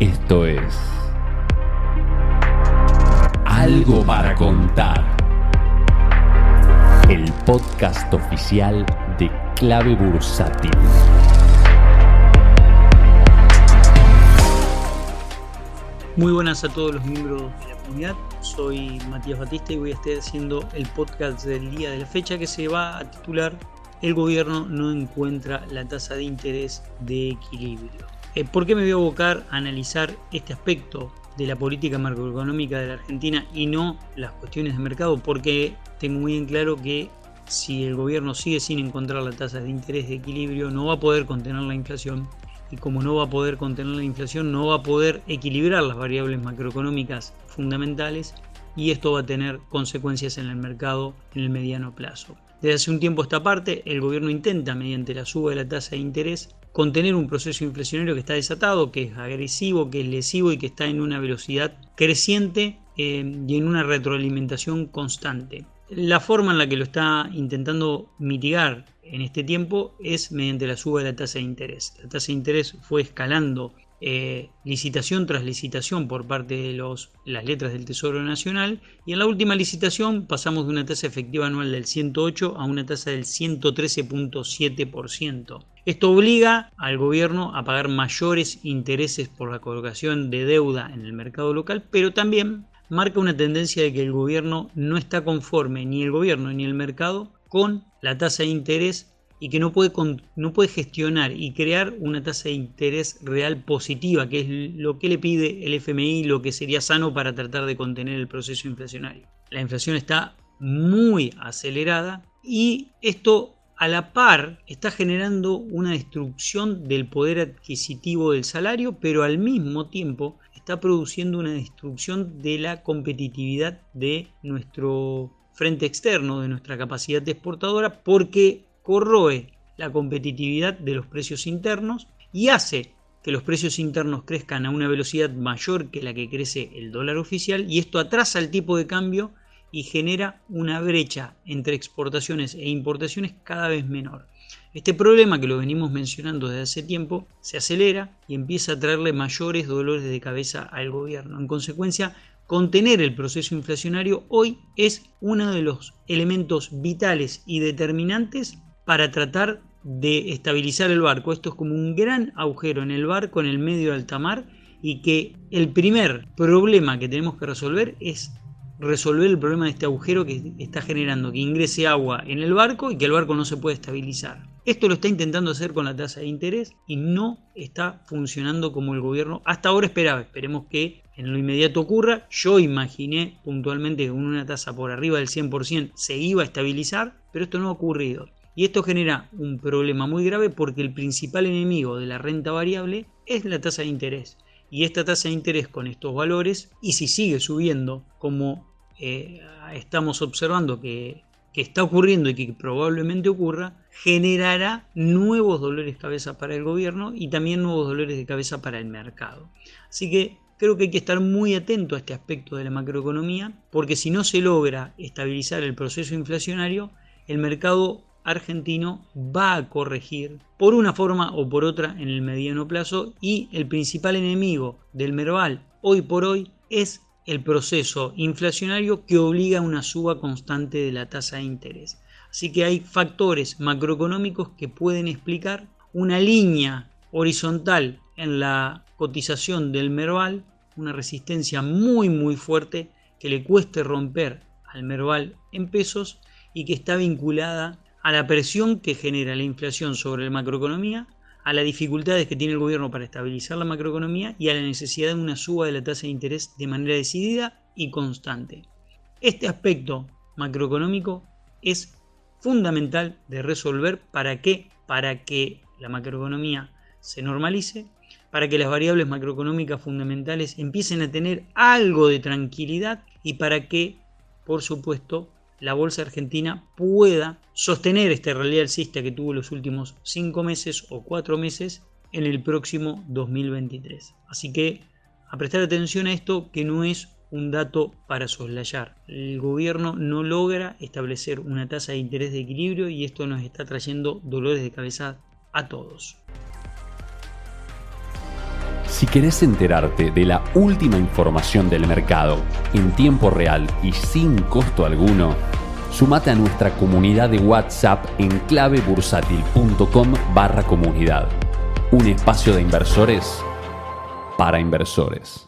Esto es Algo para contar. El podcast oficial de Clave Bursátil. Muy buenas a todos los miembros de la comunidad. Soy Matías Batista y voy a estar haciendo el podcast del día de la fecha que se va a titular El gobierno no encuentra la tasa de interés de equilibrio. Eh, ¿Por qué me voy a abocar a analizar este aspecto de la política macroeconómica de la Argentina y no las cuestiones de mercado? Porque tengo muy en claro que si el gobierno sigue sin encontrar la tasa de interés de equilibrio, no va a poder contener la inflación y como no va a poder contener la inflación, no va a poder equilibrar las variables macroeconómicas fundamentales y esto va a tener consecuencias en el mercado en el mediano plazo. Desde hace un tiempo esta parte, el gobierno intenta, mediante la suba de la tasa de interés, contener un proceso inflacionario que está desatado, que es agresivo, que es lesivo y que está en una velocidad creciente eh, y en una retroalimentación constante. La forma en la que lo está intentando mitigar en este tiempo es mediante la suba de la tasa de interés. La tasa de interés fue escalando eh, licitación tras licitación por parte de los, las letras del Tesoro Nacional y en la última licitación pasamos de una tasa efectiva anual del 108 a una tasa del 113.7%. Esto obliga al gobierno a pagar mayores intereses por la colocación de deuda en el mercado local, pero también marca una tendencia de que el gobierno no está conforme, ni el gobierno ni el mercado, con la tasa de interés y que no puede, no puede gestionar y crear una tasa de interés real positiva, que es lo que le pide el FMI, lo que sería sano para tratar de contener el proceso inflacionario. La inflación está muy acelerada y esto a la par está generando una destrucción del poder adquisitivo del salario, pero al mismo tiempo está produciendo una destrucción de la competitividad de nuestro frente externo, de nuestra capacidad exportadora, porque corroe la competitividad de los precios internos y hace que los precios internos crezcan a una velocidad mayor que la que crece el dólar oficial y esto atrasa el tipo de cambio y genera una brecha entre exportaciones e importaciones cada vez menor. Este problema que lo venimos mencionando desde hace tiempo se acelera y empieza a traerle mayores dolores de cabeza al gobierno. En consecuencia, contener el proceso inflacionario hoy es uno de los elementos vitales y determinantes para tratar de estabilizar el barco. Esto es como un gran agujero en el barco en el medio de alta mar y que el primer problema que tenemos que resolver es resolver el problema de este agujero que está generando que ingrese agua en el barco y que el barco no se puede estabilizar. Esto lo está intentando hacer con la tasa de interés y no está funcionando como el gobierno hasta ahora esperaba. Esperemos que en lo inmediato ocurra. Yo imaginé puntualmente que con una tasa por arriba del 100% se iba a estabilizar, pero esto no ha ocurrido. Y esto genera un problema muy grave porque el principal enemigo de la renta variable es la tasa de interés. Y esta tasa de interés con estos valores, y si sigue subiendo como eh, estamos observando que, está ocurriendo y que probablemente ocurra, generará nuevos dolores de cabeza para el gobierno y también nuevos dolores de cabeza para el mercado. Así que creo que hay que estar muy atento a este aspecto de la macroeconomía, porque si no se logra estabilizar el proceso inflacionario, el mercado argentino va a corregir por una forma o por otra en el mediano plazo y el principal enemigo del Merval hoy por hoy es el proceso inflacionario que obliga a una suba constante de la tasa de interés. Así que hay factores macroeconómicos que pueden explicar una línea horizontal en la cotización del Merval, una resistencia muy muy fuerte que le cueste romper al Merval en pesos y que está vinculada a la presión que genera la inflación sobre la macroeconomía a las dificultades que tiene el gobierno para estabilizar la macroeconomía y a la necesidad de una suba de la tasa de interés de manera decidida y constante. Este aspecto macroeconómico es fundamental de resolver para qué? Para que la macroeconomía se normalice, para que las variables macroeconómicas fundamentales empiecen a tener algo de tranquilidad y para que, por supuesto, la bolsa argentina pueda sostener este alcista que tuvo los últimos 5 meses o 4 meses en el próximo 2023. Así que a prestar atención a esto que no es un dato para soslayar. El gobierno no logra establecer una tasa de interés de equilibrio y esto nos está trayendo dolores de cabeza a todos. Si querés enterarte de la última información del mercado en tiempo real y sin costo alguno, sumate a nuestra comunidad de WhatsApp en clavebursátil.com barra comunidad. Un espacio de inversores para inversores.